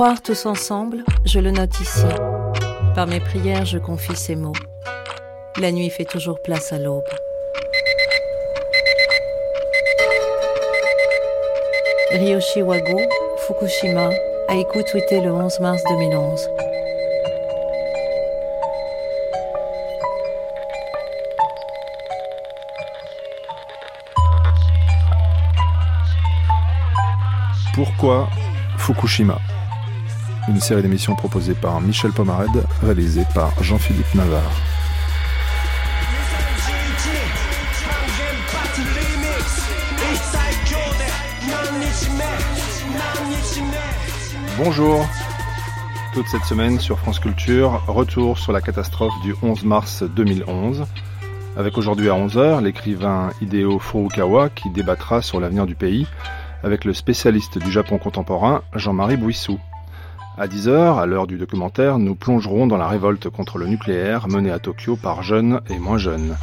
Croire tous ensemble, je le note ici. Par mes prières, je confie ces mots. La nuit fait toujours place à l'aube. Ryoshi Wago, Fukushima, a écouté le 11 mars 2011. Pourquoi Fukushima? Une série d'émissions proposée par Michel Pomared, réalisée par Jean-Philippe Navarre. Bonjour Toute cette semaine sur France Culture, retour sur la catastrophe du 11 mars 2011. Avec aujourd'hui à 11h l'écrivain Hideo Furukawa qui débattra sur l'avenir du pays avec le spécialiste du Japon contemporain Jean-Marie Bouissou. À 10h, à l'heure du documentaire, nous plongerons dans la révolte contre le nucléaire menée à Tokyo par jeunes et moins jeunes.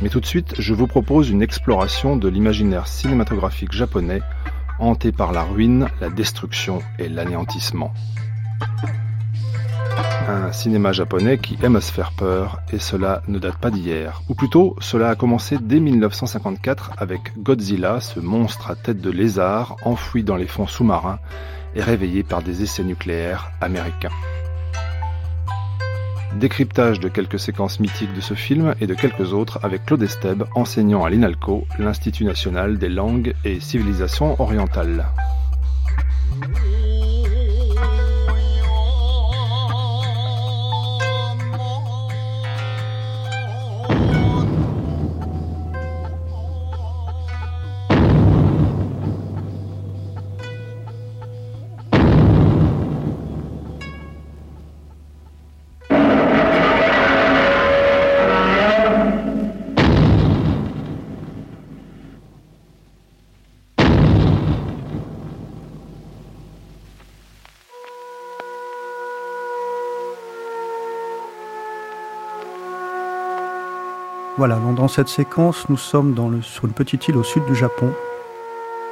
Mais tout de suite, je vous propose une exploration de l'imaginaire cinématographique japonais, hanté par la ruine, la destruction et l'anéantissement. Un cinéma japonais qui aime à se faire peur, et cela ne date pas d'hier. Ou plutôt, cela a commencé dès 1954 avec Godzilla, ce monstre à tête de lézard enfoui dans les fonds sous-marins et réveillé par des essais nucléaires américains. Décryptage de quelques séquences mythiques de ce film et de quelques autres avec Claude Esteb, enseignant à l'INALCO, l'Institut national des langues et civilisations orientales. Voilà, dans cette séquence, nous sommes sur une petite île au sud du Japon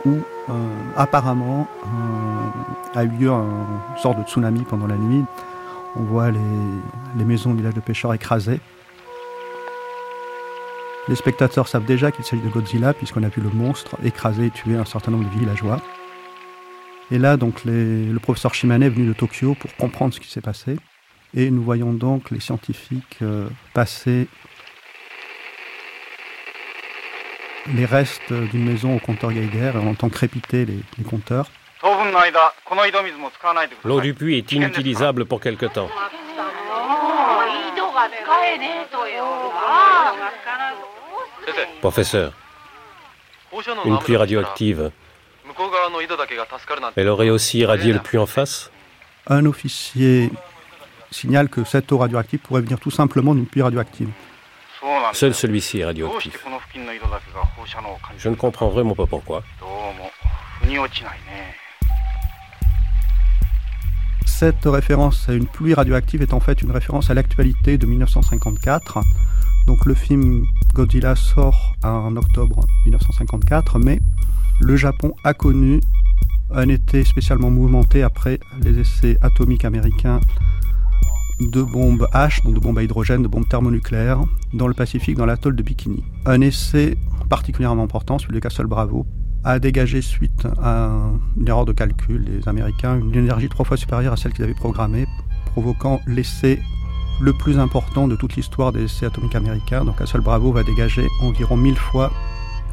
où euh, apparemment euh, a eu lieu une sorte de tsunami pendant la nuit. On voit les, maisons, villages de pêcheurs écrasés. Les spectateurs savent déjà qu'il s'agit de Godzilla puisqu'on a vu le monstre écraser et tuer un certain nombre de villageois. Et là, donc, le professeur Shimane est venu de Tokyo pour comprendre ce qui s'est passé. Et nous voyons donc les scientifiques euh, passer les restes d'une maison au compteur Geiger et on entend crépiter les, les compteurs. L'eau du puits est inutilisable pour quelque temps. Professeur, une pluie radioactive. Elle aurait aussi irradié le puits en face? Un officier signale que cette eau radioactive pourrait venir tout simplement d'une pluie radioactive. Seul celui-ci est radioactif. Je ne comprends vraiment pas pourquoi. Cette référence à une pluie radioactive est en fait une référence à l'actualité de 1954. Donc le film Godzilla sort en octobre 1954, mais le Japon a connu un été spécialement mouvementé après les essais atomiques américains de bombes H, donc de bombes à hydrogène, de bombes thermonucléaires, dans le Pacifique, dans l'atoll de Bikini. Un essai particulièrement important, celui de Castle Bravo, a dégagé suite à une erreur de calcul des Américains une énergie trois fois supérieure à celle qu'ils avaient programmée, provoquant l'essai le plus important de toute l'histoire des essais atomiques américains. Donc Castle Bravo va dégager environ mille fois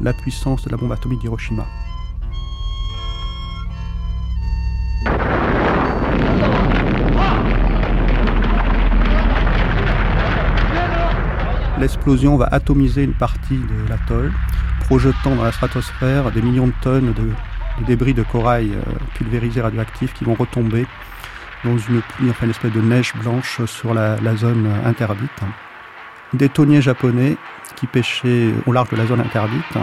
la puissance de la bombe atomique d'Hiroshima. L'explosion va atomiser une partie de l'atoll, projetant dans la stratosphère des millions de tonnes de, débris de corail euh, pulvérisés radioactifs qui vont retomber dans une pluie, enfin une espèce de neige blanche sur la, zone interdite. Des tonniers japonais qui pêchaient au large de la zone interdite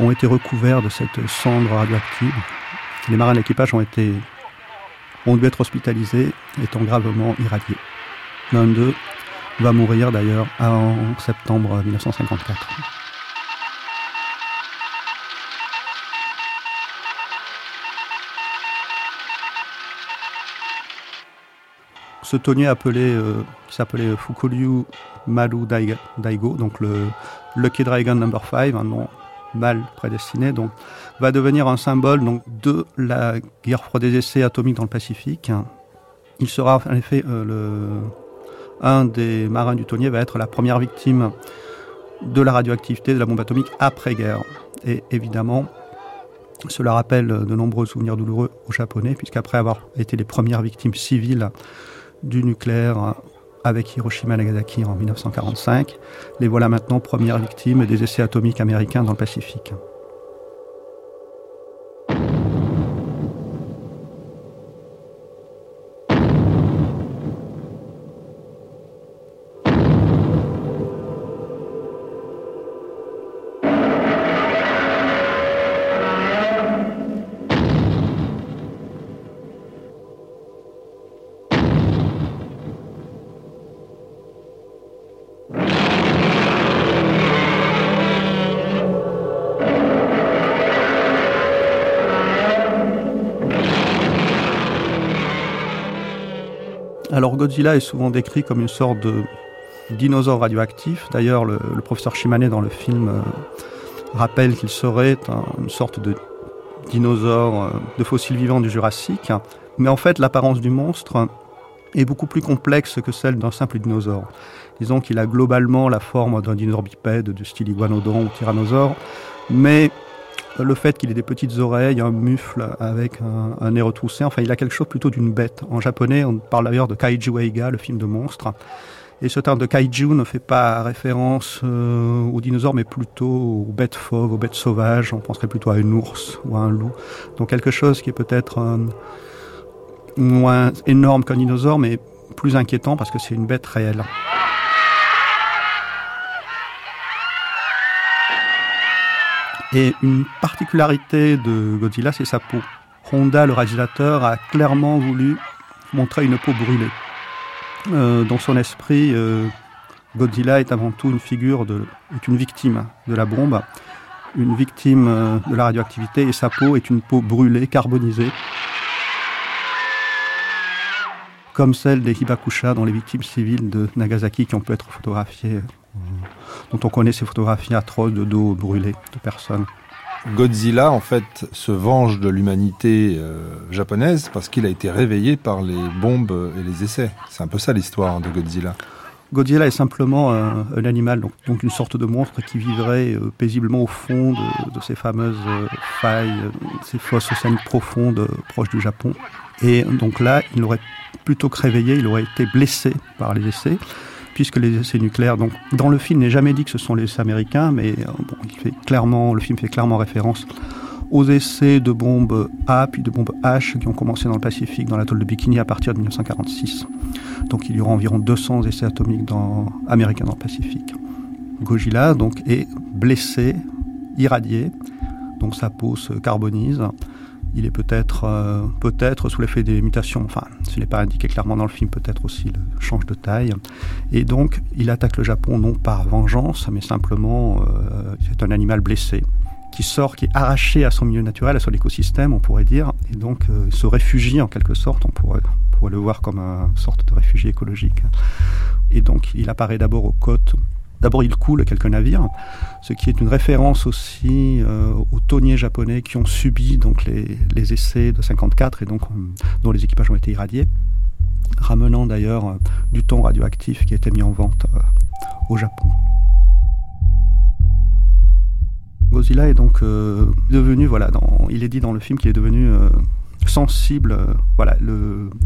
ont été recouverts de cette cendre radioactive. Les marins de l'équipage ont ont dû être hospitalisés, étant gravement irradiés. L'un d'eux va mourir d'ailleurs en septembre 1954. ce tonnier appelé, qui s'appelait Fukuryu Malu Daigo, donc le Lucky Dragon Number 5, un nom mal prédestiné, donc va devenir un symbole de la guerre froide des essais atomiques dans le Pacifique. Il sera en effet le, un des marins du tonnier va être la première victime de la radioactivité de la bombe atomique après-guerre. Et évidemment, cela rappelle de nombreux souvenirs douloureux aux Japonais, puisqu'après avoir été les premières victimes civiles du nucléaire avec Hiroshima et Nagasaki en 1945, les voilà maintenant premières victimes des essais atomiques américains dans le Pacifique. Alors Godzilla est souvent décrit comme une sorte de dinosaure radioactif. D'ailleurs, le, professeur Shimane dans le film euh, rappelle qu'il serait une sorte de dinosaure, euh, de fossile vivant du Jurassique. Mais en fait, l'apparence du monstre est beaucoup plus complexe que celle d'un simple dinosaure. Disons qu'il a globalement la forme d'un dinosaure bipède du style iguanodon ou tyrannosaure, mais le fait qu'il ait des petites oreilles, un mufle avec un, nez retroussé, enfin il a quelque chose plutôt d'une bête. En japonais, on parle d'ailleurs de Kaiju Eiga, le film de monstre. Et ce terme de kaiju ne fait pas référence euh, aux dinosaures, mais plutôt aux bêtes fauves, aux bêtes sauvages. On penserait plutôt à un ours ou à un loup. Donc quelque chose qui est peut-être euh, moins énorme qu'un dinosaure, mais plus inquiétant parce que c'est une bête réelle. Et une particularité de Godzilla, c'est sa peau. Honda, le réalisateur, a clairement voulu montrer une peau brûlée. Euh, dans son esprit, euh, Godzilla est avant tout une figure de, est une victime de la bombe, une victime euh, de la radioactivité, et sa peau est une peau brûlée, carbonisée, comme celle des Hibakusha, dont les victimes civiles de Nagasaki qui ont pu être photographiées dont on connaît ces photographies atroces de dos brûlés de personnes. Godzilla, en fait, se venge de l'humanité euh, japonaise parce qu'il a été réveillé par les bombes et les essais. C'est un peu ça l'histoire de Godzilla. Godzilla est simplement un, animal, donc, une sorte de monstre qui vivrait euh, paisiblement au fond de, ces fameuses euh, failles, ces fosses océaniques profondes proches du Japon. Et donc là, il aurait plutôt que réveillé, il aurait été blessé par les essais puisque les essais nucléaires, donc dans le film, n'est jamais dit que ce sont les essais américains, mais euh, il fait clairement, le film fait clairement référence aux essais de bombes A puis de bombes H qui ont commencé dans le Pacifique, dans l'atoll de Bikini à partir de 1946. Donc il y aura environ 200 essais atomiques dans, américains dans le Pacifique. Gojila donc est blessé, irradié, donc sa peau se carbonise il est peut-être euh, peut-être sous l'effet des mutations, enfin ce n'est pas indiqué clairement dans le film, peut-être aussi il change de taille. Et donc il attaque le Japon non par vengeance, mais simplement euh, c'est un animal blessé qui sort, qui est arraché à son milieu naturel, à son écosystème, on pourrait dire, et donc euh, se réfugie en quelque sorte, on pourrait, pourrait le voir comme une sorte de réfugié écologique. Et donc il apparaît d'abord aux côtes D'abord, il coule quelques navires, ce qui est une référence aussi euh, aux tonniers japonais qui ont subi les, essais de 54 et donc dont les équipages ont été irradiés, ramenant d'ailleurs euh, du thon radioactif qui a été mis en vente euh, au Japon. Godzilla est donc devenu, voilà, il est dit dans le film qu'il est devenu sensible, voilà,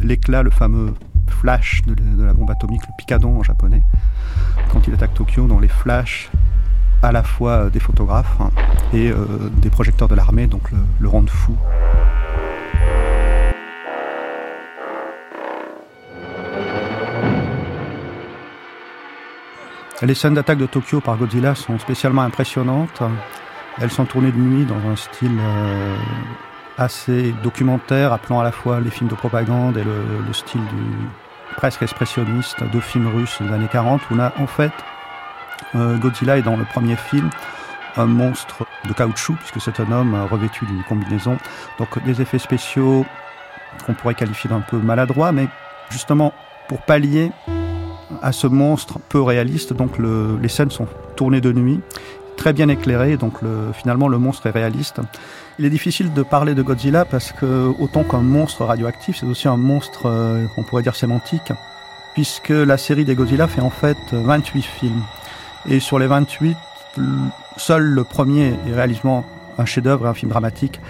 l'éclat, le, fameux flash de, la bombe atomique, le picadon en japonais, quand il attaque Tokyo dans les flashs à la fois des photographes hein, et euh, des projecteurs de l'armée, donc le, le rend fou. Les scènes d'attaque de Tokyo par Godzilla sont spécialement impressionnantes. Elles sont tournées de nuit dans un style euh, assez documentaire, appelant à la fois les films de propagande et le style du, presque expressionniste de films russes des années 40, où on a en fait euh, Godzilla est dans le premier film un monstre de caoutchouc, puisque c'est un homme revêtu d'une combinaison. Donc des effets spéciaux qu'on pourrait qualifier d'un peu maladroits, mais justement pour pallier à ce monstre peu réaliste. Donc les scènes sont tournées de nuit, très bien éclairées, donc finalement le monstre est réaliste. Il est difficile de parler de Godzilla parce que autant qu'un monstre radioactif, c'est aussi un monstre, euh, on pourrait dire sémantique, puisque la série des Godzilla fait en fait 28 films. Et sur les 28, seul le premier est réalisement un chef-d'œuvre un film dramatique.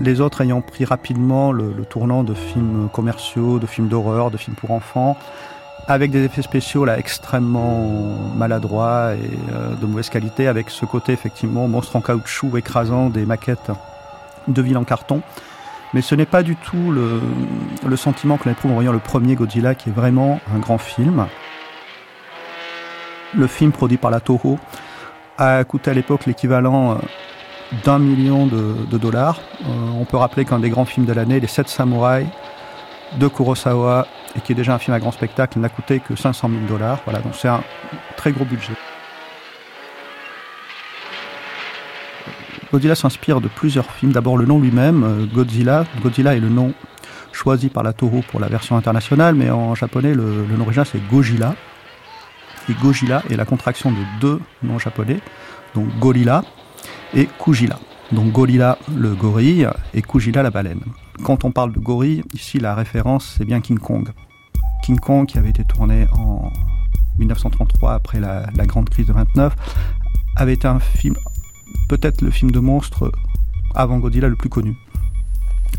Les autres ayant pris rapidement le tournant de films commerciaux, de films d'horreur, de films pour enfants, avec des effets spéciaux là extrêmement maladroits et euh, de mauvaise qualité, avec ce côté effectivement monstre en caoutchouc écrasant des maquettes de villes en carton. Mais ce n'est pas du tout le, sentiment que l'on éprouve en voyant le premier Godzilla, qui est vraiment un grand film. Le film produit par la Toho a coûté à l'époque l'équivalent euh, d'un million de, dollars. Euh, on peut rappeler qu'un des grands films de l'année, Les Sept Samouraïs, de Kurosawa, et qui est déjà un film à grand spectacle, n'a coûté que 500 000 dollars. Voilà, donc c'est un très gros budget. Godzilla s'inspire de plusieurs films. D'abord le nom lui-même, euh, Godzilla. Godzilla est le nom choisi par la Toho pour la version internationale, mais en japonais, le, nom original c'est Gojira. Et Gojira est la contraction de deux noms japonais, donc Gorilla et Kujila. Donc Gorilla le gorille et Kujila la baleine. Quand on parle de gorille, ici la référence c'est bien King Kong. King Kong qui avait été tourné en 1933 après la, grande crise de 29 avait été un film, peut-être le film de monstre avant Godzilla le plus connu.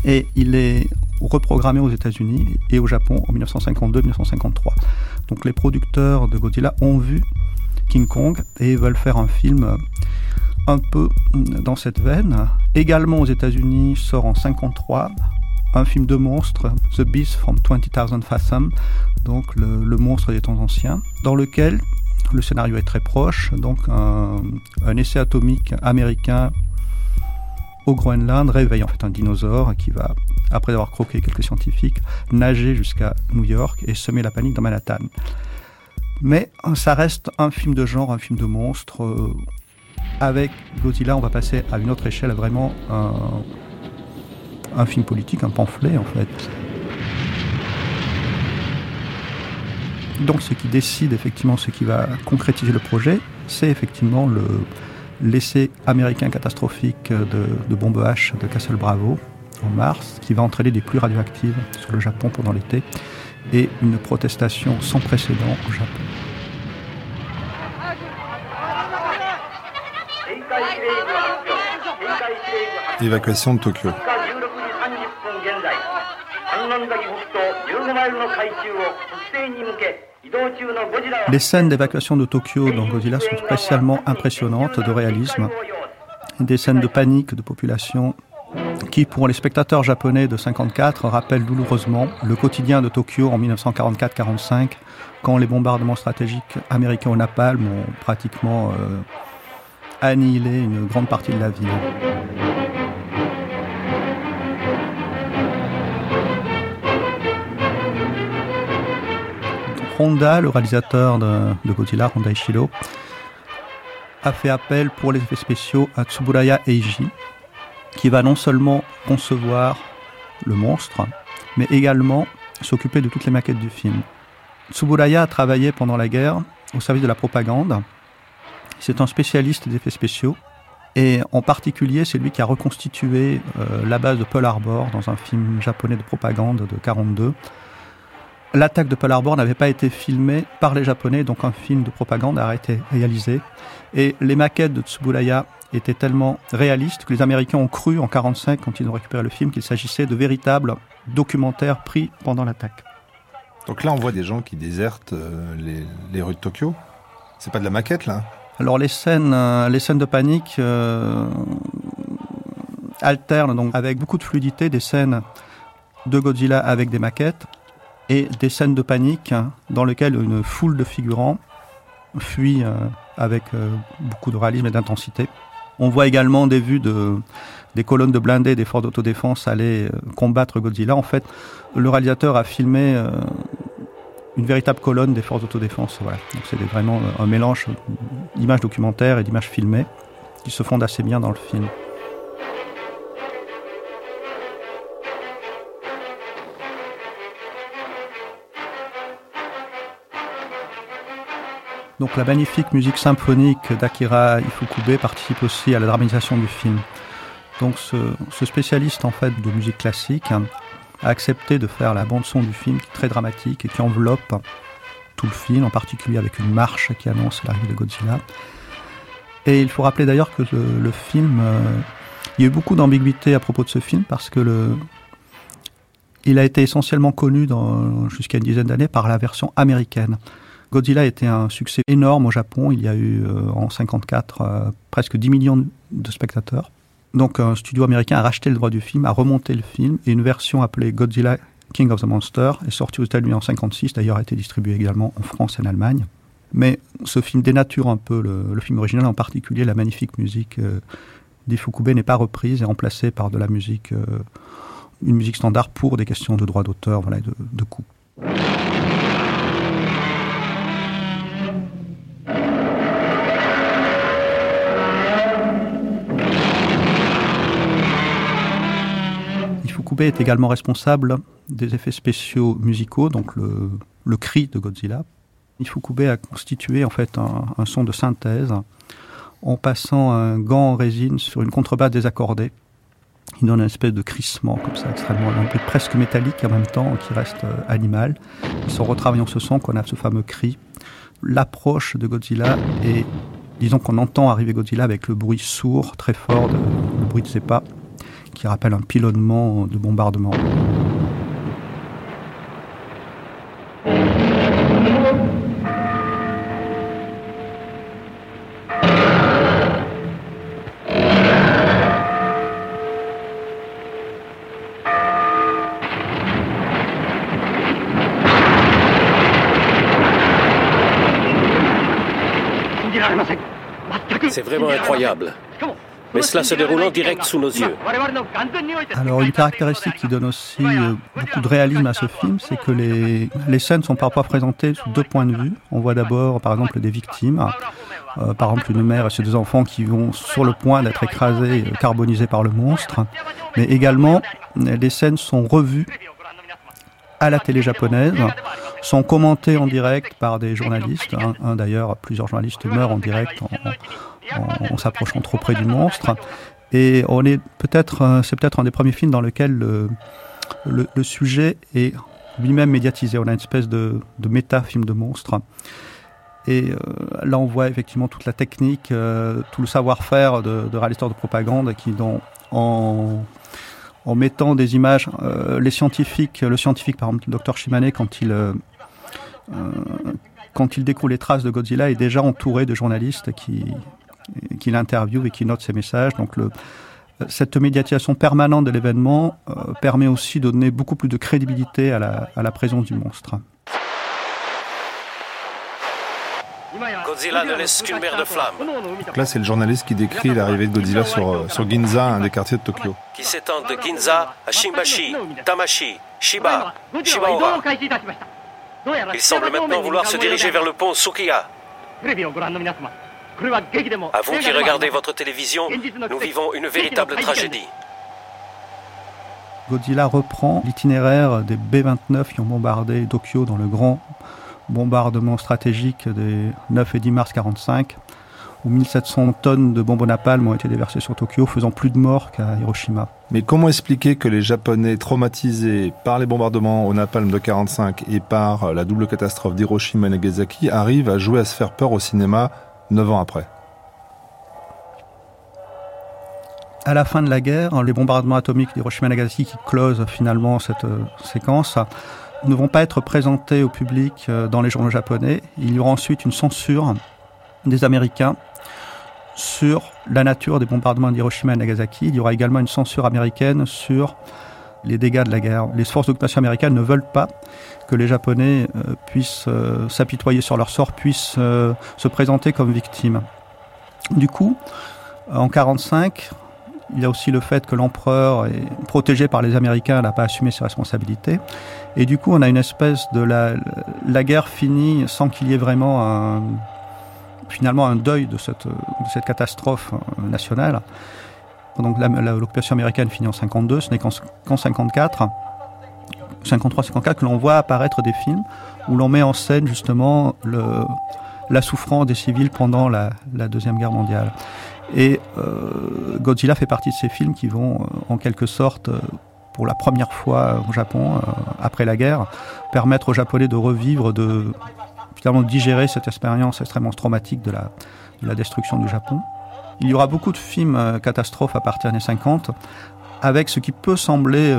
Et il est reprogrammé aux États-Unis et au Japon en 1952-1953. Donc les producteurs de Godzilla ont vu King Kong et veulent faire un film un peu dans cette veine. Également aux États-Unis sort en 53 un film de monstre, The Beast from 20,000 Fathom, donc le, monstre des temps anciens, dans lequel le scénario est très proche, donc un, essai atomique américain au Groenland réveille en fait un dinosaure qui va, après avoir croqué quelques scientifiques, nager jusqu'à New York et semer la panique dans Manhattan. Mais ça reste un film de genre, un film de monstre. Euh, avec Godzilla, on va passer à une autre échelle, vraiment film politique, un pamphlet en fait. Donc ce qui décide effectivement, ce qui va concrétiser le projet, c'est effectivement le, l'essai américain catastrophique de, de bombe H de Castle Bravo en mars, qui va entraîner des pluies radioactives sur le Japon pendant l'été et une protestation sans précédent au Japon. Évacuation de Tokyo. Les scènes d'évacuation de Tokyo dans Godzilla sont spécialement impressionnantes de réalisme. Des scènes de panique de population qui, pour les spectateurs japonais de 54, rappellent douloureusement le quotidien de Tokyo en 1944-45, quand les bombardements stratégiques américains au napalm ont pratiquement euh, annihilé une grande partie de la ville. Honda, le réalisateur de, Godzilla, Honda Ishiro, a fait appel pour les effets spéciaux à Tsuburaya Eiji, qui va non seulement concevoir le monstre, mais également s'occuper de toutes les maquettes du film. Tsuburaya a travaillé pendant la guerre au service de la propagande. C'est un spécialiste des effets spéciaux. Et en particulier, c'est lui qui a reconstitué euh, la base de Pearl Harbor dans un film japonais de propagande de 1942 l'attaque de Pearl Harbor n'avait pas été filmée par les Japonais, donc un film de propagande a été réalisé. Et les maquettes de Tsuburaya étaient tellement réalistes que les Américains ont cru en 1945, quand ils ont récupéré le film, qu'il s'agissait de véritables documentaires pris pendant l'attaque. Donc là, on voit des gens qui désertent euh, les, rues de Tokyo. C'est pas de la maquette, là Alors les scènes, euh, les scènes de panique euh, alternent donc avec beaucoup de fluidité des scènes de Godzilla avec des maquettes et des scènes de panique hein, dans lesquelles une foule de figurants fuit euh, avec euh, beaucoup de réalisme et d'intensité. On voit également des vues de, des colonnes de blindés des forts d'autodéfense aller euh, combattre Godzilla. En fait, le réalisateur a filmé une véritable colonne des forces d'autodéfense. Voilà. C'est vraiment un mélange d'images documentaires et d'images filmées qui se fondent assez bien dans le film. Donc la magnifique musique symphonique d'Akira Ifukube participe aussi à la dramatisation du film. Donc ce, spécialiste en fait de musique classique a accepté de faire la bande son du film qui est très dramatique et qui enveloppe tout le film, en particulier avec une marche qui annonce l'arrivée de Godzilla. Et il faut rappeler d'ailleurs que le, film, euh, il y a eu beaucoup d'ambiguïté à propos de ce film parce que il a été essentiellement connu jusqu'à une dizaine d'années par la version américaine. Godzilla était un succès énorme au Japon. Il y a eu euh, en 54 euh, presque 10 millions de spectateurs. Donc un studio américain a racheté le droit du film, a remonté le film et une version appelée Godzilla King of the Monster est sortie aux États-Unis en 56. D'ailleurs, a été distribuée également en France et en Allemagne. Mais ce film dénature un peu le, film original, en particulier la magnifique musique euh, d'Ifukube n'est pas reprise et remplacée par de la musique, euh, une musique standard pour des questions de droit d'auteur, voilà, de, de coût. Ifukube est également responsable des effets spéciaux musicaux, donc le, cri de Godzilla, Ifukube a constitué en fait un, son de synthèse en passant un gant en résine sur une contrebasse désaccordée. Il donne une espèce de crissement comme ça, extrêmement un presque métallique en même temps, qui reste euh, animal. Ils en retravaillant ce son qu'on a ce fameux cri. L'approche de Godzilla et disons qu'on entend arriver Godzilla avec le bruit sourd, très fort, le bruit de ses pas, qui rappelle un pilonnement de bombardement. C'est vraiment incroyable. Mais cela se déroule en direct sous nos yeux. Alors une caractéristique qui donne aussi euh, beaucoup de réalisme à ce film, c'est que les, les, scènes sont parfois présentées sous deux points de vue. On voit d'abord par exemple des victimes, euh, par exemple une mère et ses deux enfants qui vont sur le point d'être écrasés, euh, carbonisés par le monstre. Mais également, les scènes sont revues à la télé japonaise, sont commentés en direct par des journalistes. Un, d'ailleurs, plusieurs journalistes meurent en direct s'approchant trop près du monstre. Et on est peut-être, euh, c'est peut-être un des premiers films dans lequel le, sujet est lui-même médiatisé. On a une espèce de, méta-film de monstre. Et euh, là, on voit effectivement toute la technique, euh, tout le savoir-faire de, de réalisateurs de propagande qui, en, en mettant des images. Les scientifiques, le scientifique par exemple, le docteur Shimane, quand il découvre les traces de Godzilla, est déjà entouré de journalistes qui qui l'interviewent et qui notent ses messages. Donc le, cette médiatisation permanente de l'événement permet aussi de donner beaucoup plus de crédibilité à la, à la présence du monstre. Godzilla ne laisse qu'une mer de flammes. là, c'est le journaliste qui décrit l'arrivée de Godzilla sur, euh, sur Ginza, un des quartiers de Tokyo. Qui s'étend de Ginza à Shimbashi, Tamashi, Shiba, Shibaura. Il semble maintenant vouloir se diriger vers le pont Sukiya. À vous qui regardez votre télévision, nous vivons une véritable tragédie. Godzilla reprend l'itinéraire des B-29 qui ont bombardé Tokyo dans le grand bombardement stratégique des 9 et 10 mars 1945, où 1700 tonnes de bombes napalm ont été déversées sur Tokyo, faisant plus de morts qu'à Hiroshima. Mais comment expliquer que les Japonais, traumatisés par les bombardements au napalm de 1945 et par la double catastrophe d'Hiroshima et Nagasaki, arrivent à jouer à se faire peur au cinéma 9 ans après à la fin de la guerre, les bombardements atomiques d'Hiroshima et Nagasaki qui closent finalement cette euh, séquence ne vont pas être présentés au public euh, dans les journaux japonais. Il y aura ensuite une censure des Américains sur la nature des bombardements d'Hiroshima et Nagasaki. Il y aura également une censure américaine sur les dégâts de la guerre. Les forces d'occupation américaines ne veulent pas que les Japonais euh, puissent euh, s'apitoyer sur leur sort, puissent se présenter comme victimes. Du coup, en 1945, il y a aussi le fait que l'empereur est protégé par les Américains, n'a pas assumé ses responsabilités. Et du coup, on a une espèce de la, guerre finie sans qu'il y ait vraiment un, finalement un deuil de cette, catastrophe euh, nationale. Donc l'occupation américaine finit en 52, ce n'est qu'en 54, 53-54 que l'on voit apparaître des films où l'on met en scène justement la souffrance des civils pendant la, Deuxième Guerre mondiale. Et euh, Godzilla fait partie de ces films qui vont, euh, en quelque sorte, pour la première fois au Japon, après la guerre, permettre aux Japonais de revivre, de finalement digérer cette expérience extrêmement traumatique de la destruction du Japon. Il y aura beaucoup de films catastrophes à partir des années 50, avec ce qui peut sembler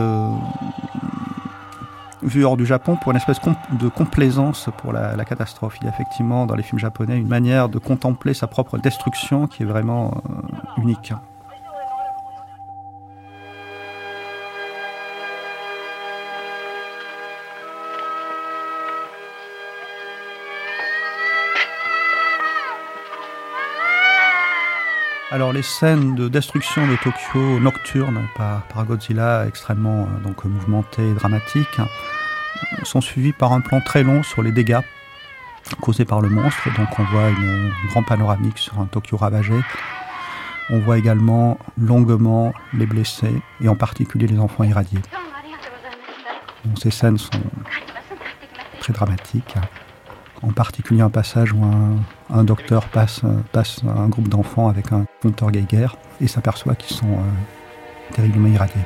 vu hors du Japon pour une espèce de complaisance pour la, catastrophe. Il y a effectivement dans les films japonais une manière de contempler sa propre destruction qui est vraiment euh, unique. Alors les scènes de destruction de Tokyo nocturnes par, Godzilla, extrêmement euh, donc mouvementées et dramatiques, sont suivies par un plan très long sur les dégâts causés par le monstre. Donc on voit une, grand panoramique sur un Tokyo ravagé. On voit également longuement les blessés et en particulier les enfants irradiés. ces scènes sont très dramatiques en particulier un passage où un, docteur passe, passe un groupe d'enfants avec un compteur Geiger et s'aperçoit qu'ils sont euh, terriblement irradiés.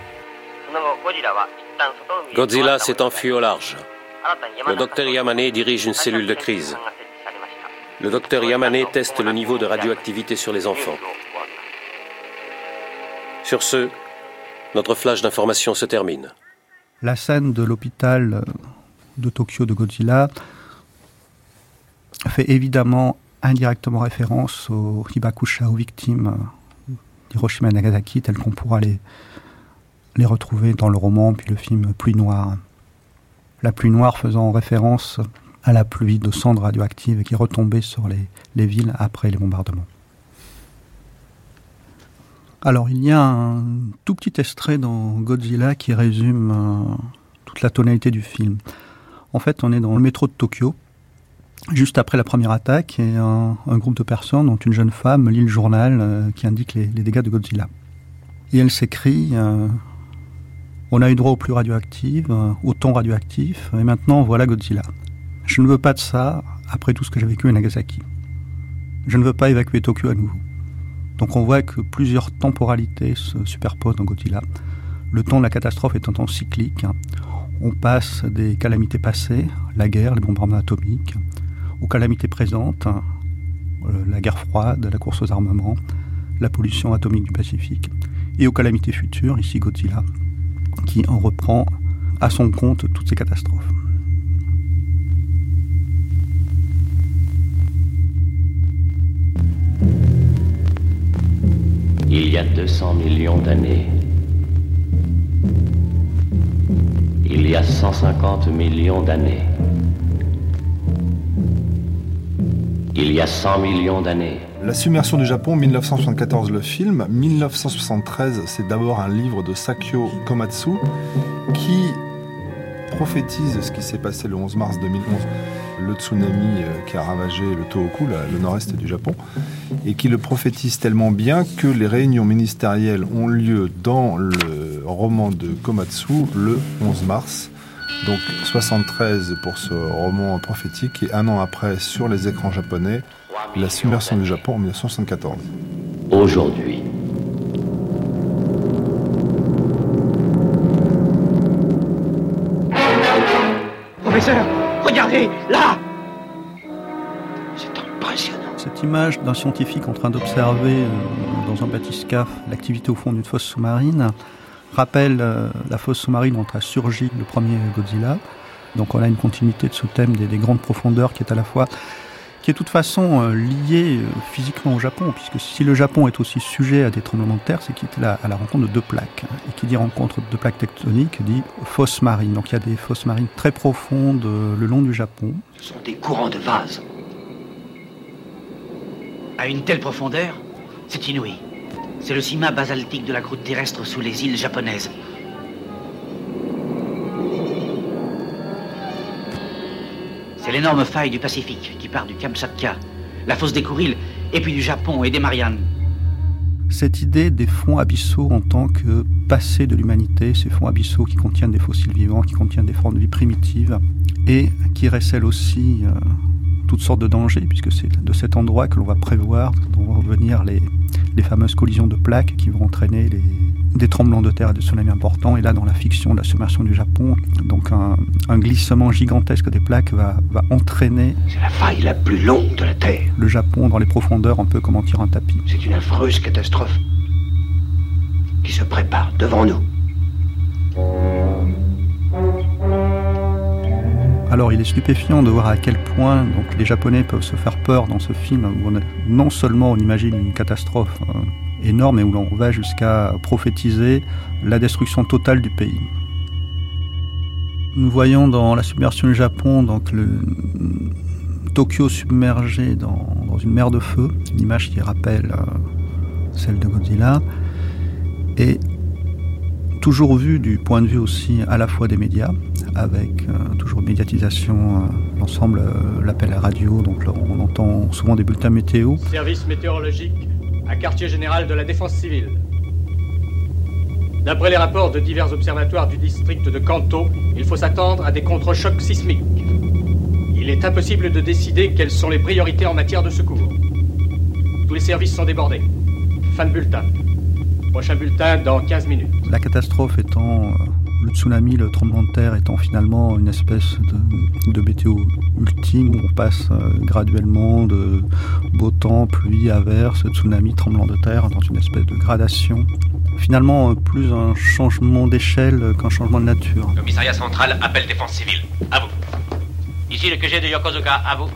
Godzilla s'est enfui au large. Le docteur Yamane dirige une cellule de crise. Le docteur Yamane teste le niveau de radioactivité sur les enfants. Sur ce, notre flash d'information se termine. La scène de l'hôpital de Tokyo de Godzilla fait évidemment indirectement référence aux Hibakusha, aux victimes d'Hiroshima et Nagasaki, telles qu'on pourra les, retrouver dans le roman, puis le film Pluie noire. La pluie noire faisant référence à la pluie de cendres radioactives qui retombait sur les, les villes après les bombardements. Alors il y a un tout petit extrait dans Godzilla qui résume euh, toute la tonalité du film. En fait, on est dans le métro de Tokyo, juste après la première attaque, un, groupe de personnes, dont une jeune femme, lit le journal euh, qui indique les, dégâts de Godzilla. Et elle s'écrit euh, On a eu droit aux plus radioactifs, euh, au ton radioactif, et maintenant voilà Godzilla. Je ne veux pas de ça après tout ce que j'ai vécu à Nagasaki. Je ne veux pas évacuer Tokyo à nouveau. Donc on voit que plusieurs temporalités se superposent dans Godzilla. Le temps de la catastrophe est un temps cyclique. On passe des calamités passées, la guerre, les bombardements atomiques, aux calamités présentes, euh, la guerre froide, la course aux armements, la pollution atomique du Pacifique, et aux calamités futures, ici Godzilla, qui en reprend à son compte toutes ces catastrophes. Il y a 200 millions d'années, il y a 150 millions d'années, il y a 100 millions d'années. La submersion du Japon, 1974 le film, 1973 c'est d'abord un livre de Sakyo Komatsu qui prophétise ce qui s'est passé le 11 mars 2011, le tsunami euh, qui a ravagé le Tohoku, le nord-est du Japon, et qui le prophétise tellement bien que les réunions ministérielles ont lieu dans le roman de Komatsu le 11 mars. Donc 73 pour ce roman prophétique et un an après sur les écrans japonais, La submersion du Japon en 1974. Aujourd'hui. Professeur, regardez, là C'est impressionnant. Cette image d'un scientifique en train d'observer euh, dans un bathyscaphe l'activité au fond d'une fosse sous-marine rappelle euh, la fosse sous-marine dont a surgi le premier Godzilla. Donc on a une continuité de ce thème des, grandes profondeurs qui est à la fois qui est de toute façon euh, lié euh, physiquement au Japon, puisque si le Japon est aussi sujet à des tremblements de terre, c'est qu'il est à la rencontre de deux plaques. Et qui dit rencontre de deux plaques tectoniques dit fosse marine. Donc il y a des fosses marines très profondes le long du Japon. Ce sont des courants de vase. À une telle profondeur, c'est inouï. C'est le cima basaltique de la croûte terrestre sous les îles japonaises. C'est l'énorme faille du Pacifique qui part du Kamchatka, la fosse des Kourils, et puis du Japon et des Mariannes. Cette idée des fonds abyssaux en tant que passé de l'humanité, ces fonds abyssaux qui contiennent des fossiles vivants, qui contiennent des formes de vie primitives, et qui récèlent aussi euh, toutes sortes de dangers, puisque c'est de cet endroit que l'on va prévoir, vont venir les, les fameuses collisions de plaques qui vont entraîner les, des tremblements de terre et des tsunamis importants. Et là, dans la fiction de la submersion du Japon, donc un, glissement gigantesque des plaques va, va entraîner. C'est la faille la plus longue de la Terre. Le Japon dans les profondeurs, un peu comme en tire un tapis. C'est une affreuse catastrophe qui se prépare devant nous. Alors il est stupéfiant de voir à quel point donc, les Japonais peuvent se faire peur dans ce film où non seulement on imagine une catastrophe euh, énorme et où l'on va jusqu'à prophétiser la destruction totale du pays. Nous voyons dans la submersion du Japon donc le Tokyo submergé dans, une mer de feu, une image qui rappelle euh, celle de Godzilla, et toujours vue du point de vue aussi à la fois des médias, avec euh, toujours médiatisation, euh, l'ensemble, l'appel à radio, donc on entend souvent des bulletins météo. Service météorologique à quartier général de la défense civile. D'après les rapports de divers observatoires du district de Kanto, il faut s'attendre à des contre-chocs sismiques. Il est impossible de décider quelles sont les priorités en matière de secours. Tous les services sont débordés. Fin de bulletin. Prochain bulletin dans 15 minutes. La catastrophe étant euh, le tsunami, le tremblement de terre étant finalement une espèce de, météo ultime où on passe euh, graduellement de beau temps, pluie, averse, tsunami, tremblement de terre dans une espèce de gradation. Finalement, plus un changement d'échelle qu'un changement de nature. Le commissariat central appelle défense civile. À vous. Ici le QG de Yokozuka, à vous.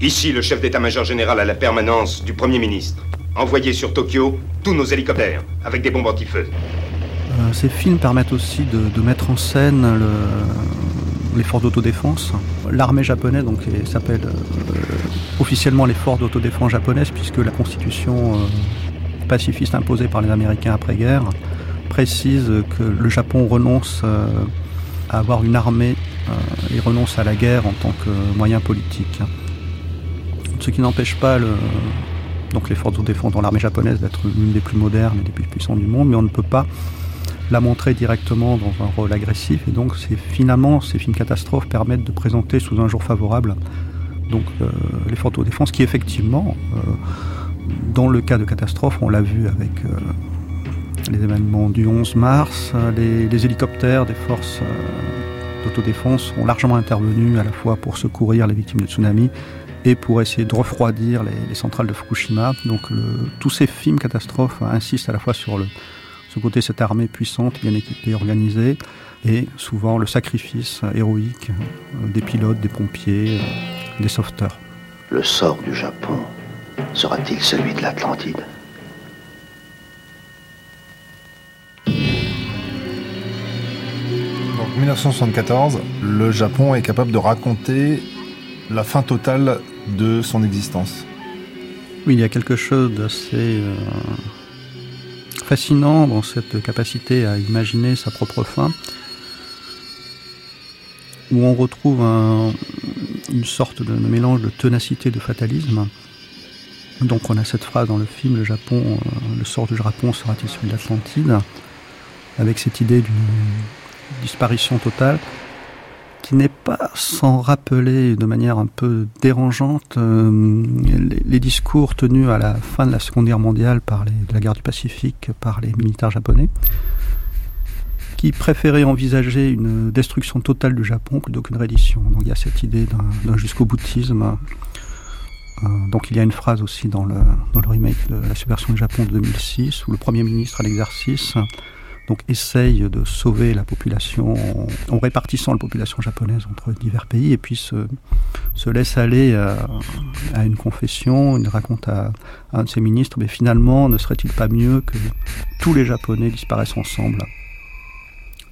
Ici le chef d'état-major général à la permanence du Premier ministre. Envoyez sur Tokyo tous nos hélicoptères avec des bombes anti-feu. Euh, ces films permettent aussi de, mettre en scène l'effort d'autodéfense. L'armée japonaise donc s'appelle euh, officiellement l'effort d'autodéfense japonaise puisque la constitution euh, pacifiste imposée par les Américains après-guerre précise que le Japon renonce à avoir une armée et renonce à la guerre en tant que moyen politique. Ce qui n'empêche pas donc l'effort d'autodéfense dans l'armée japonaise d'être l'une des plus modernes et des plus puissantes du monde, mais on ne peut pas la montrer directement dans un rôle agressif. Et donc, c'est finalement, ces films catastrophes permettent de présenter sous un jour favorable donc euh, les photos défense qui effectivement, euh, dans le cas de catastrophe, on l'a vu avec euh, les événements du 11 mars, les, hélicoptères des forces d'autodéfense ont largement intervenu à la fois pour secourir les victimes de tsunami et pour essayer de refroidir les, centrales de Fukushima. Donc tous ces films catastrophes insistent à la fois sur le, côté cette armée puissante, bien équipée, organisée, et souvent le sacrifice héroïque euh, des pilotes, des pompiers, euh, des sauveteurs. Le sort du Japon sera-t-il celui de l'Atlantide? En 1974, le Japon est capable de raconter la fin totale de son existence. Oui, il y a quelque chose d'assez euh, fascinant dans cette capacité à imaginer sa propre fin, où on retrouve une sorte de, mélange de ténacité, de fatalisme. Donc on a cette phrase dans le film, le Japon, euh, le sort du Japon sera-t-il celui de l'Atlantide, avec cette idée d'une disparition totale qui n'est pas sans rappeler de manière un peu dérangeante euh, les, discours tenus à la fin de la Seconde Guerre mondiale par les, de la guerre du Pacifique par les militaires japonais, qui préféraient envisager une destruction totale du Japon plutôt qu'une reddition. Donc il y a cette idée d'un jusqu'au boutisme. Euh, donc il y a une phrase aussi dans le, dans le remake de la subversion du Japon de 2006 où le Premier ministre à l'exercice donc essaye de sauver la population en, répartissant la population japonaise entre divers pays et puis se, se laisse aller à, une confession, il raconte à, un de ses ministres, mais finalement ne serait-il pas mieux que tous les Japonais disparaissent ensemble?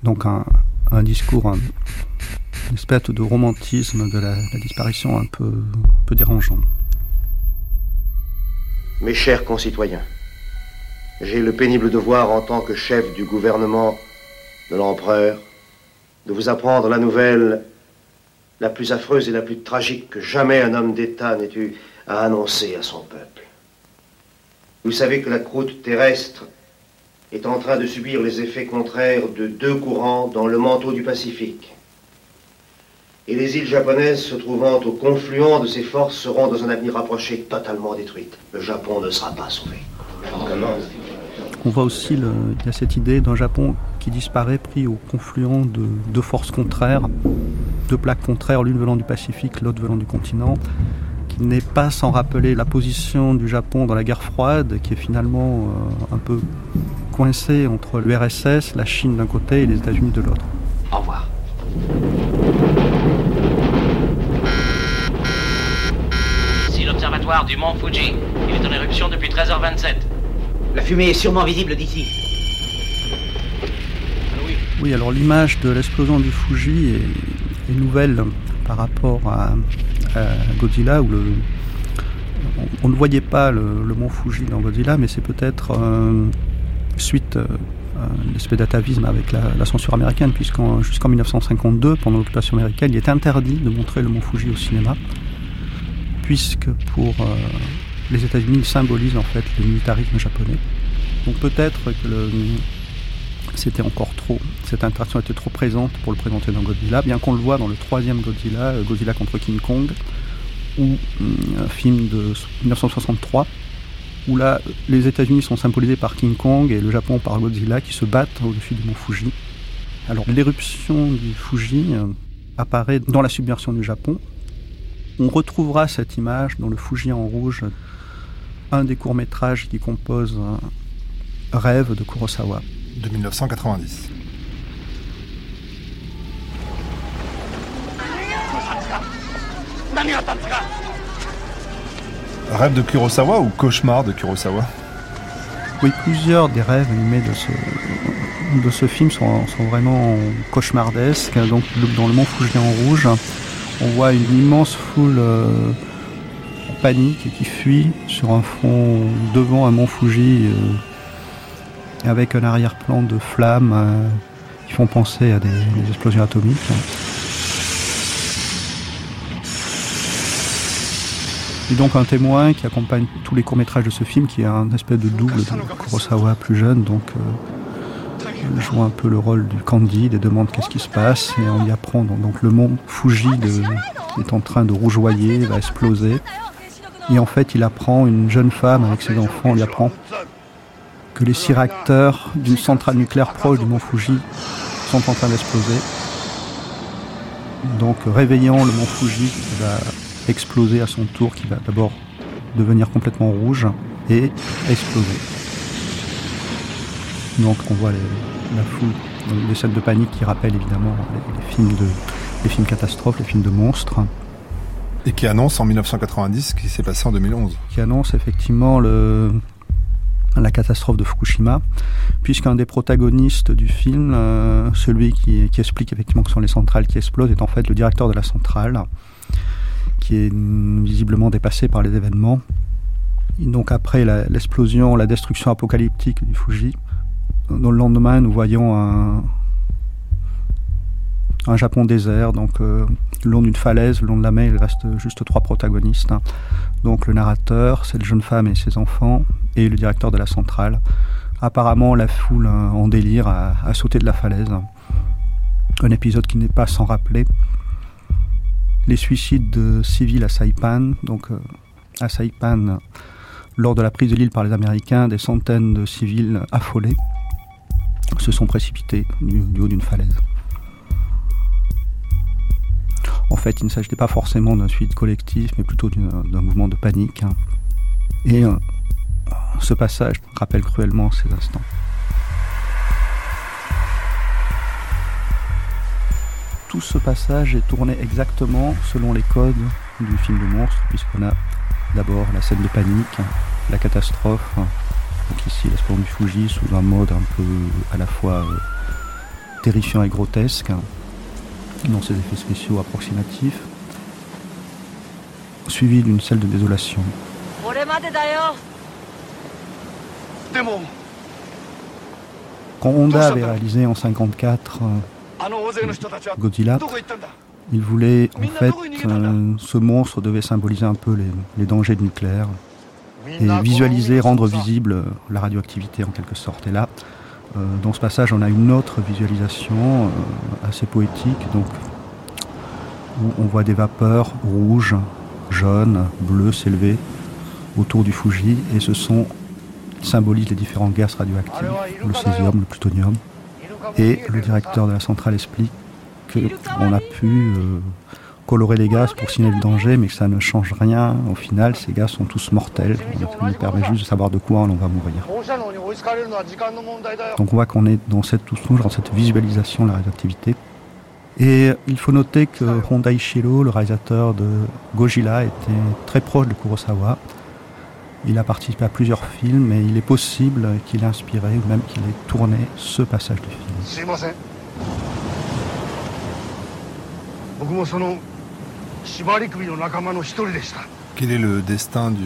Donc un, discours, une espèce de romantisme de la, disparition un peu dérangeant. Mes chers concitoyens, j'ai le pénible devoir en tant que chef du gouvernement de l'empereur de vous apprendre la nouvelle la plus affreuse et la plus tragique que jamais un homme d'État n'ait eu à annoncer à son peuple. Vous savez que la croûte terrestre est en train de subir les effets contraires de deux courants dans le manteau du Pacifique. Et les îles japonaises se trouvant au confluent de ces forces seront dans un avenir rapproché totalement détruites. Le Japon ne sera pas sauvé. On voit aussi, il y a cette idée d'un Japon qui disparaît pris au confluent de deux forces contraires, deux plaques contraires, l'une venant du Pacifique, l'autre venant du continent, qui n'est pas sans rappeler la position du Japon dans la guerre froide, qui est finalement euh, un peu coincé entre l'URSS, la Chine d'un côté et les États-Unis de l'autre. Au revoir. Ici l'observatoire du mont Fuji. Il est en éruption depuis 13h27. La fumée est sûrement visible d'ici. Oui, alors l'image de l'explosion du Fuji est, est nouvelle par rapport à, Godzilla, où le, on, ne voyait pas le, mont Fuji dans Godzilla, mais c'est peut-être euh, suite euh, une d'atavisme avec la, censure américaine, puisqu'en jusqu'en 1952, pendant l'occupation américaine, il était interdit de montrer le mont Fuji au cinéma, puisque pour euh, les États-Unis, il symbolise en fait le militarisme japonais. Donc peut-être que c'était encore trop, cette interaction était trop présente pour le présenter dans Godzilla, bien qu'on le voit dans le troisième Godzilla, euh, Godzilla contre King Kong, ou un film de 1963, où là, les États-Unis sont symbolisés par King Kong et le Japon par Godzilla qui se battent au-dessus du mont Fuji. Alors l'éruption du Fuji euh, apparaît dans la submersion du Japon. On retrouvera cette image dans le Fuji en rouge, un des courts-métrages qui compose Rêve de Kurosawa. De 1990. Rêve de Kurosawa ou cauchemar de Kurosawa? Oui, plusieurs des rêves animés de ce, de ce film sont, sont vraiment cauchemardesques. Donc, dans le mont Fuji en rouge, on voit une immense foule euh, en panique qui fuit sur un fond devant un mont Fuji euh, avec un arrière-plan de flammes euh, qui font penser à des, des explosions atomiques. Et donc un témoin qui accompagne tous les courts-métrages de ce film, qui est un espèce de double de Kurosawa plus jeune, donc joue un peu le rôle du Candide et demande qu'est-ce qui se passe, et on y apprend donc, le mont Fuji est en train de rougeoyer, va exploser, et en fait il apprend, une jeune femme avec ses enfants, lui apprend que les six réacteurs d'une centrale nucléaire proche du mont Fuji sont en train d'exploser. Donc réveillant le mont Fuji qui va exploser à son tour, qui va d'abord devenir complètement rouge et exploser. Donc on voit les, la foule, les scènes de panique qui rappellent évidemment les, les, films de, les films catastrophes, les films de monstres. Et qui annonce en 1990 ce qui s'est passé en 2011. Qui annonce effectivement le, la catastrophe de Fukushima, puisqu'un des protagonistes du film, euh, celui qui, qui, explique effectivement que ce sont les centrales qui explosent, est en fait le directeur de la centrale, qui est visiblement dépassé par les événements. Et donc après l'explosion, la, la, destruction apocalyptique du Fuji, dans le lendemain, nous voyons un, un Japon désert, donc euh, le long d'une falaise, le long de la mer, il reste juste trois protagonistes. Hein. Donc le narrateur, cette jeune femme et ses enfants, et le directeur de la centrale. Apparemment, la foule hein, en délire a, a sauté de la falaise. Un épisode qui n'est pas sans rappeler les suicides de civils à Saipan. Donc euh, à Saipan, lors de la prise de l'île par les Américains, des centaines de civils affolés se sont précipités du, haut d'une falaise. En fait, il ne s'agissait pas forcément d'un suicide collectif, mais plutôt d'un mouvement de panique. Et euh, ce passage rappelle cruellement ces instants. Tout ce passage est tourné exactement selon les codes du film de monstre, puisqu'on a d'abord la scène de panique, la catastrophe, donc ici l'explosion du Fuji sous un mode un peu à la fois euh, terrifiant et grotesque, dans ses effets spéciaux approximatifs, suivi d'une scène de désolation. Quand Honda avait réalisé en 54 euh, Godzilla, il voulait en fait euh, ce monstre devait symboliser un peu les, les dangers du nucléaire et visualiser, rendre visible la radioactivité en quelque sorte. Et là, euh, dans ce passage, on a une autre visualisation euh, assez poétique. Donc, où on voit des vapeurs rouges, jaunes, bleues s'élever autour du Fuji et ce sont symbolisent les différents gaz radioactifs, le césium, le plutonium. Et le directeur de la centrale explique qu'on a pu euh, colorer les gaz pour signaler le danger, mais que ça ne change rien. Au final, ces gaz sont tous mortels. Ça nous permet juste de savoir de quoi on va mourir. Donc on voit qu'on est dans cette, dans cette visualisation de la radioactivité. Et il faut noter que Honda Ishiro, le réalisateur de Gojira, était très proche de Kurosawa. Il a participé à plusieurs films et il est possible qu'il ait inspiré ou même qu'il ait tourné ce passage du film. Quel est le destin du,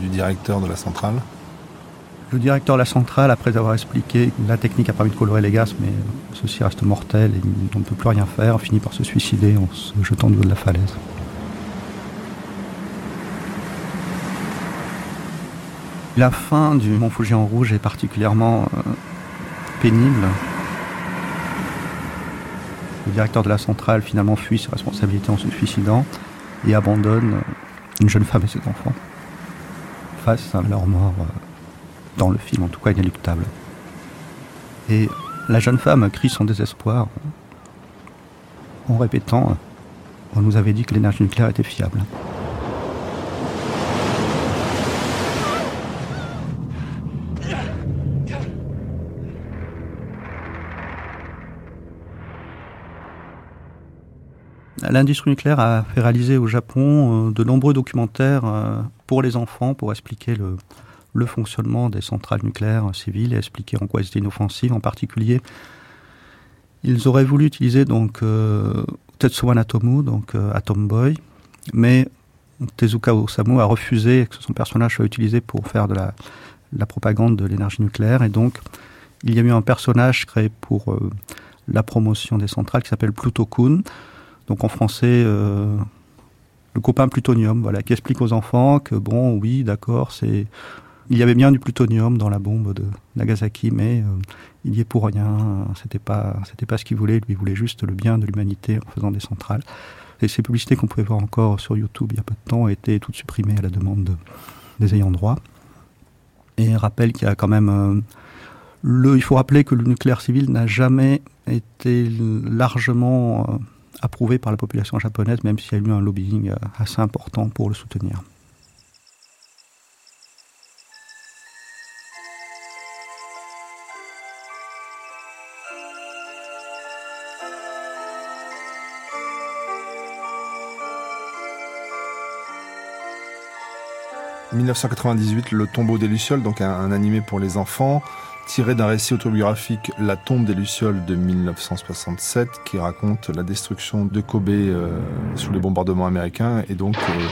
du directeur de la centrale? Le directeur de la centrale, après avoir expliqué que la technique a permis de colorer les gaz, mais ceci reste mortel et on ne peut plus rien faire, finit par se suicider en se jetant du haut de la falaise. La fin du Mont Fuji en rouge est particulièrement euh, pénible. Le directeur de la centrale finalement fuit ses responsabilités en se suicidant et abandonne euh, une jeune femme et ses enfants face à leur mort euh, dans le film, en tout cas inéluctable. Et la jeune femme crie son désespoir en répétant On nous avait dit que l'énergie nucléaire était fiable. L'industrie nucléaire a fait réaliser au Japon euh, de nombreux documentaires euh, pour les enfants pour expliquer le, fonctionnement des centrales nucléaires civiles et expliquer en quoi elles étaient inoffensives. En particulier, ils auraient voulu utiliser donc euh, Tetsuo donc euh, Atom Boy, mais Tezuka Osamu a refusé que son personnage soit utilisé pour faire de la, propagande de l'énergie nucléaire et donc il y a eu un personnage créé pour euh, la promotion des centrales qui s'appelle Pluto-kun. Donc en français, euh, le copain plutonium, voilà, qui explique aux enfants que bon, oui, d'accord, c'est il y avait bien du plutonium dans la bombe de Nagasaki, mais euh, il y est pour rien. C'était pas, c'était pas ce qu'il voulait. Lui, il voulait juste le bien de l'humanité en faisant des centrales. Et ces publicités qu'on pouvait voir encore sur YouTube il y a peu de temps étaient toutes supprimées à la demande des ayants droit. Et rappelle qu'il y a quand même euh, il faut rappeler que le nucléaire civil n'a jamais été largement approuvé par la population japonaise, même s'il y a eu un lobbying assez important pour le soutenir. 1998, Le tombeau des Lucioles, donc un, animé pour les enfants, tiré d'un récit autobiographique La tombe des Lucioles de 1967, qui raconte la destruction de Kobe euh, sous les bombardements américains et donc euh,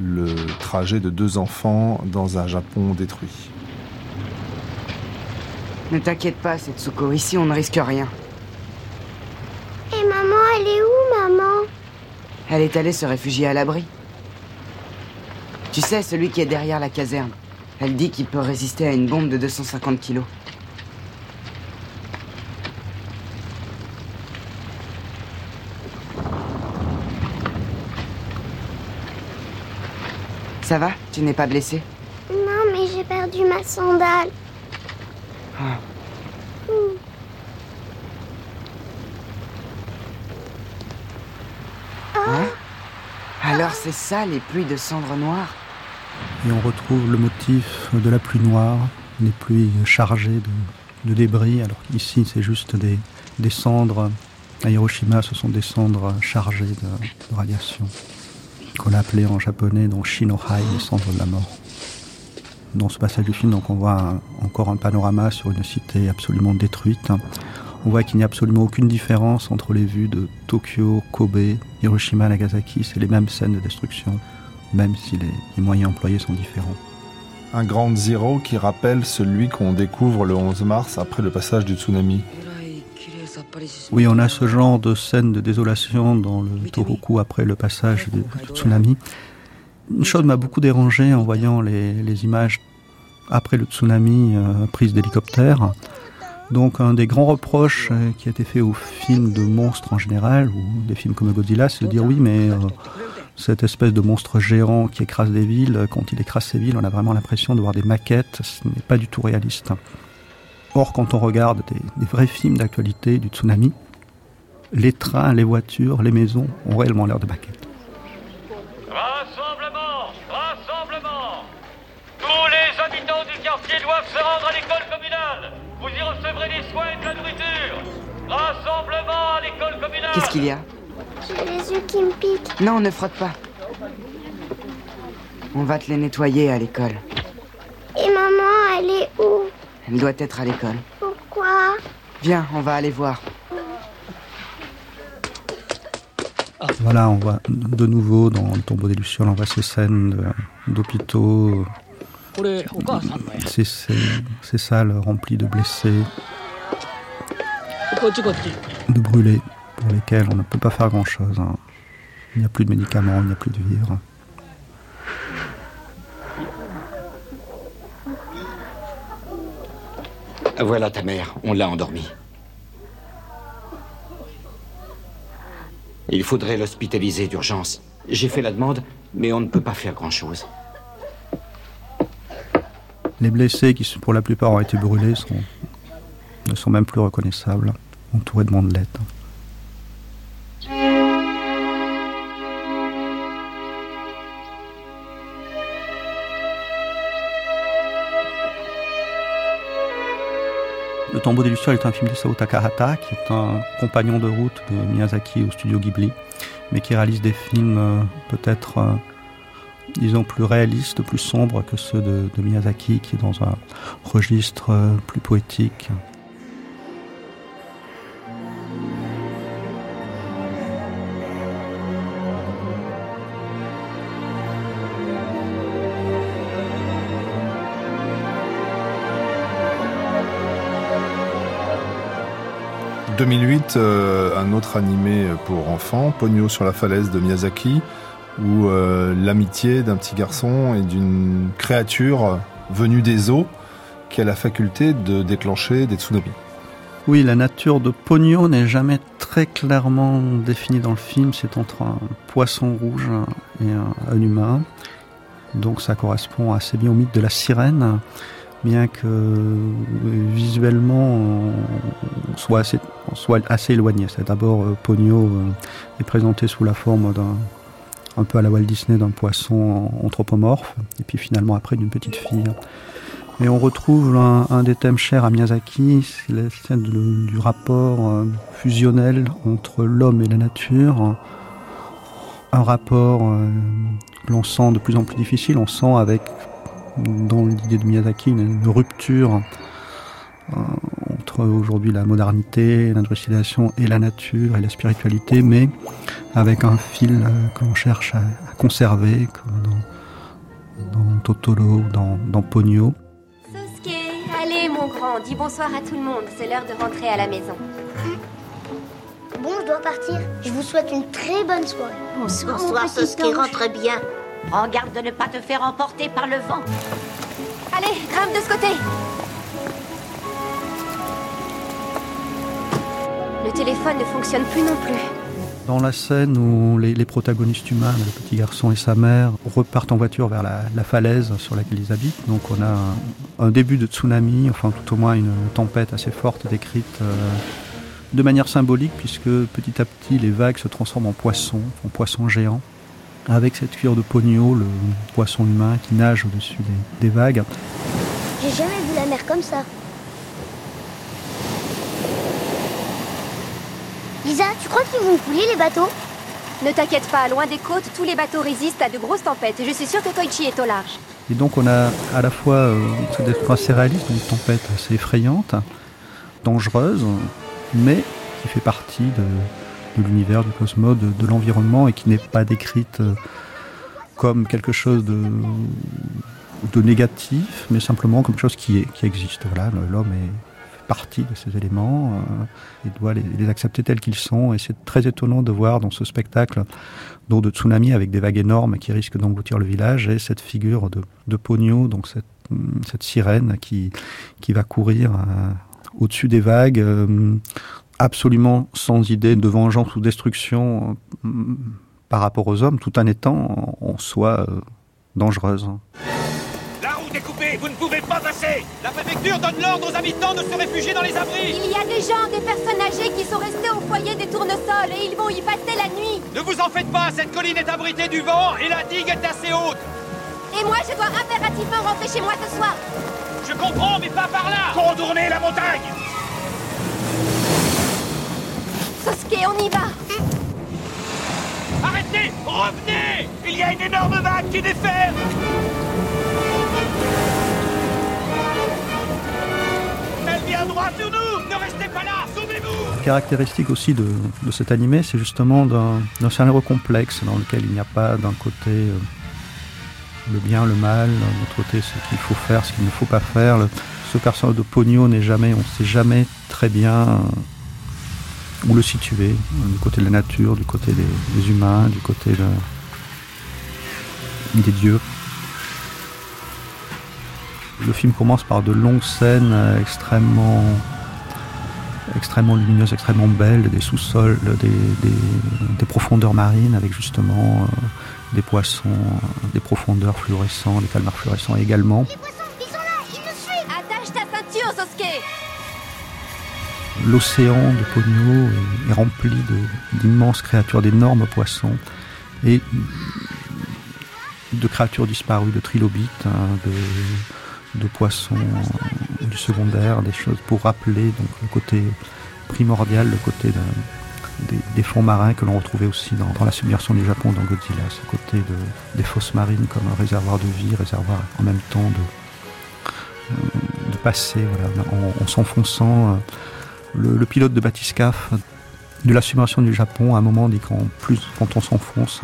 le trajet de deux enfants dans un Japon détruit. Ne t'inquiète pas, Setsuko, ici on ne risque rien. Et maman, elle est où, maman? Elle est allée se réfugier à l'abri. Tu sais, celui qui est derrière la caserne. Elle dit qu'il peut résister à une bombe de 250 kilos. Ça va? Tu n'es pas blessé? Non, mais j'ai perdu ma sandale. Ah. Hein? Alors c'est ça les pluies de cendres noires? Et on retrouve le motif de la pluie noire, des pluies chargées de, débris, alors qu'ici c'est juste des, cendres. À Hiroshima, ce sont des cendres chargées de, radiation, qu'on a appelées en japonais donc Shinohai, les cendres de la mort. Dans ce passage du film, donc, on voit encore un panorama sur une cité absolument détruite. On voit qu'il n'y a absolument aucune différence entre les vues de Tokyo, Kobe, Hiroshima, Nagasaki. C'est les mêmes scènes de destruction même si les, moyens employés sont différents. Un grand zéro qui rappelle celui qu'on découvre le 11 mars après le passage du tsunami. Oui, on a ce genre de scène de désolation dans le Tohoku après le passage du, tsunami. Une chose m'a beaucoup dérangé en voyant les, images après le tsunami euh, prises d'hélicoptères. Donc un des grands reproches euh, qui a été fait aux films de monstres en général, ou des films comme Godzilla, c'est de dire oui mais euh, cette espèce de monstre géant qui écrase des villes, quand il écrase ces villes, on a vraiment l'impression de voir des maquettes, ce n'est pas du tout réaliste. Or, quand on regarde des, vrais films d'actualité du tsunami, les trains, les voitures, les maisons ont réellement l'air de maquettes. Rassemblement Rassemblement Tous les habitants du quartier doivent se rendre à l'école communale Vous y recevrez des soins et de la nourriture Rassemblement à l'école communale Qu'est-ce qu'il y a? J'ai les yeux qui me piquent. Non, ne frotte pas. On va te les nettoyer à l'école. Et maman, elle est où? Elle doit être à l'école. Pourquoi Viens, on va aller voir. Voilà, on voit de nouveau dans le tombeau des Lucioles, on voit ces scènes d'hôpitaux, ces, ces, salles remplies de blessés, de brûlés, pour lesquels on ne peut pas faire grand-chose. hein. Il n'y a plus de médicaments, il n'y a plus de vivres. Voilà ta mère, on l'a endormie. Il faudrait l'hospitaliser d'urgence. J'ai fait la demande, mais on ne peut pas faire grand-chose. Les blessés, qui pour la plupart ont été brûlés, sont, ne sont même plus reconnaissables, entourés de mondelettes. Tombeau des Lucioles est un film d'Isao Takahata, qui est un compagnon de route de Miyazaki au studio Ghibli, mais qui réalise des films euh, peut-être, euh, disons, plus réalistes, plus sombres que ceux de, de Miyazaki, qui est dans un registre euh, plus poétique. 2008, euh, un autre animé pour enfants, Pogno sur la falaise de Miyazaki, où euh, l'amitié d'un petit garçon et d'une créature venue des eaux qui a la faculté de déclencher des tsunamis. Oui, la nature de Pogno n'est jamais très clairement définie dans le film. C'est entre un poisson rouge et un, un humain. Donc ça correspond assez bien au mythe de la sirène, bien que euh, visuellement on soit assez, soit assez éloigné. C'est d'abord euh, Pogno euh, est présenté sous la forme d'un un peu à la Walt Disney d'un poisson anthropomorphe, et puis finalement après d'une petite fille. Et on retrouve un, des thèmes chers à Miyazaki, c'est la scène du rapport euh, fusionnel entre l'homme et la nature. Un rapport euh, l'on sent de plus en plus difficile, on sent avec, dans l'idée de Miyazaki, une, rupture entre aujourd'hui la modernité, l'industrialisation et la nature et la spiritualité, mais avec un fil euh, que l'on cherche à, à, conserver, comme dans, dans Totoro, dans, dans Pogno. Allez, mon grand, dis bonsoir à tout le monde. C'est l'heure de rentrer à la maison. Bon, je dois partir. Je vous souhaite une très bonne soirée. Bonsoir, bonsoir Sosuke, rentre bien. Prends garde de ne pas te faire emporter par le vent. Allez, grimpe de ce côté. Le téléphone ne fonctionne plus non plus. Dans la scène où les, les, protagonistes humains, le petit garçon et sa mère, repartent en voiture vers la, la falaise sur laquelle ils habitent, donc on a un, un, début de tsunami, enfin tout au moins une tempête assez forte décrite euh, de manière symbolique, puisque petit à petit les vagues se transforment en poissons, en poissons géants, avec cette cuillère de pogno, le poisson humain qui nage au-dessus des, des vagues. J'ai jamais vu la mer comme ça. Lisa, tu crois qu'ils vont couler les bateaux? Ne t'inquiète pas, loin des côtes, tous les bateaux résistent à de grosses tempêtes. Et je suis sûre que Koichi est au large. Et donc on a à la fois euh, des assez réaliste, une tempête assez effrayante, dangereuse, mais qui fait partie de, de l'univers, du cosmos, de, de l'environnement et qui n'est pas décrite euh, comme quelque chose de, de négatif, mais simplement comme quelque chose qui est, qui existe. Voilà, l'homme est partie de ces éléments euh, doit les, accepter tels qu'ils sont. Et c'est très étonnant de voir dans ce spectacle d'eau de tsunami avec des vagues énormes qui risquent d'engloutir le village et cette figure de, de Pogno, donc cette, cette sirène qui, qui va courir euh, au-dessus des vagues, euh, absolument sans idée de vengeance ou destruction euh, par rapport aux hommes, tout en étant en soi dangereuse. Pas passer La préfecture donne l'ordre aux habitants de se réfugier dans les abris. Il y a des gens, des personnes âgées qui sont restés au foyer des tournesols et ils vont y passer la nuit. Ne vous en faites pas, cette colline est abritée du vent et la digue est assez haute. Et moi, je dois impérativement rentrer chez moi ce soir. Je comprends, mais pas par là. Contournez la montagne. Sosuke, on y va. Arrêtez Revenez. Il y a une énorme vague qui déferle Sauvez-vous caractéristique aussi de, de cet animé, c'est justement d'un scénario complexe dans lequel il n'y a pas d'un côté euh, le bien, le mal, d'un autre côté ce qu'il faut faire, ce qu'il ne faut pas faire. Ce personnage de Pogno n'est jamais, on ne sait jamais très bien euh, où le situer, euh, du côté de la nature, du côté des, humains, du côté de- des dieux. Le film commence par de longues scènes euh, extrêmement extrêmement lumineuses, extrêmement belles, des sous-sols, des, des- des profondeurs marines avec justement euh, des poissons, euh, des profondeurs fluorescents, des calmars fluorescents également. Attache ta ceinture, Sosuke L'océan de Pogno est, est rempli d'immenses créatures, d'énormes poissons et de créatures disparues, de trilobites, hein, de, de poissons euh, du secondaire, des choses pour rappeler donc le côté primordial, le côté de- des, fonds marins que l'on retrouvait aussi dans, la submersion du Japon dans Godzilla, ce côté de, des fosses marines comme un réservoir de vie, réservoir en même temps de, euh, de voilà, en, en s'enfonçant. le, pilote de Batiscaf de la submersion du Japon, à un moment, dit qu'en plus, quand on s'enfonce,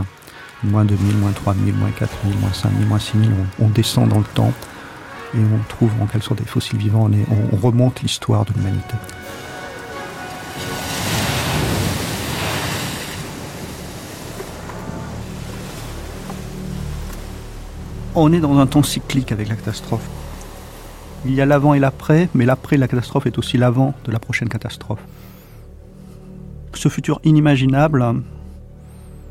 moins 2000, moins 3000, moins 4000, moins 5000, moins 6000, on, on descend dans le temps et on trouve en quelque sorte des fossiles vivants on, on remonte l'histoire de l'humanité. On est dans un temps cyclique avec la catastrophe. Il y a l'avant et l'après, mais l'après de la catastrophe est aussi l'avant de la prochaine catastrophe. Ce futur inimaginable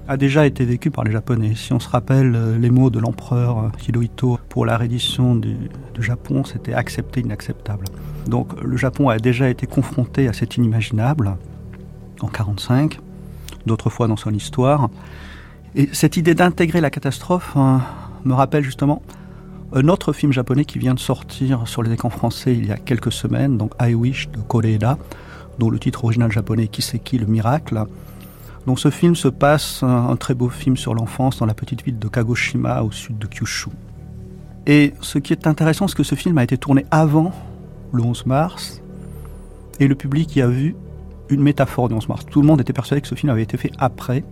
a déjà été vécu par les Japonais. Si on se rappelle euh, les mots de l'empereur euh, Hirohito pour la reddition du, Japon, c'était accepté, inacceptable. Donc le Japon a déjà été confronté à cet inimaginable en 1945, d'autres fois dans son histoire. Et cette idée d'intégrer la catastrophe euh, me rappelle justement un autre film japonais qui vient de sortir sur les écrans français il y a quelques semaines, donc I Wish de Koreeda, dont le titre original japonais Kiseki le miracle. Donc ce film se passe, un, très beau film sur l'enfance dans la petite ville de Kagoshima au sud de Kyushu. Et ce qui est intéressant, c'est que ce film a été tourné avant le 11 mars, et le public y a vu une métaphore du 11 mars. Tout le monde était persuadé que ce film avait été fait après,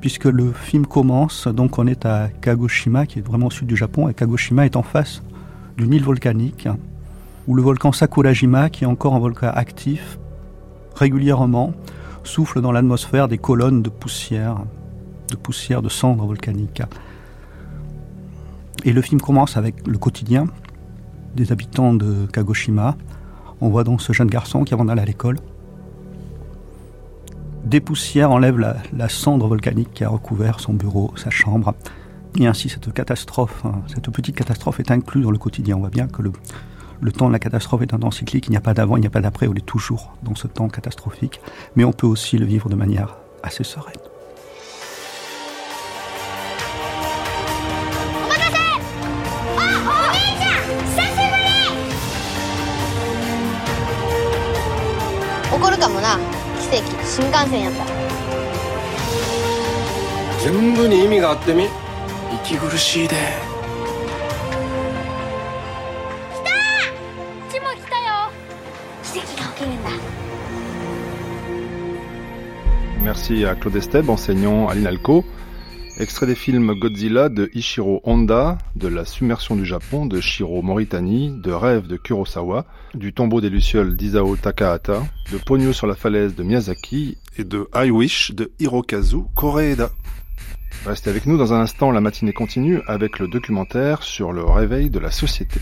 puisque le film commence, donc on est à Kagoshima, qui est vraiment au sud du Japon, et Kagoshima est en face d'une île volcanique, où le volcan Sakurajima, qui est encore un volcan actif, régulièrement souffle dans l'atmosphère des colonnes de poussière, de poussière de cendres volcaniques. Et le film commence avec le quotidien des habitants de Kagoshima. On voit donc ce jeune garçon qui, avant d'aller à l'école, des poussières enlève la, la cendre volcanique qui a recouvert son bureau, sa chambre. Et ainsi, cette catastrophe, hein, cette petite catastrophe est inclue dans le quotidien. On voit bien que le, le temps de la catastrophe est un temps cyclique. Il n'y a pas d'avant, il n'y a pas d'après. On est toujours dans ce temps catastrophique. Mais on peut aussi le vivre de manière assez sereine. Merci à Claude Esteb, enseignant à l'INALCO. Extrait des films Godzilla de Ishiro Honda, de La submersion du Japon de Shiro Moritani, de Rêve de Kurosawa, du tombeau des Lucioles d'Isao Takahata, de Pogno sur la falaise de Miyazaki et de I Wish de Hirokazu Koreeda. Restez avec nous dans un instant, la matinée continue avec le documentaire sur le réveil de la société.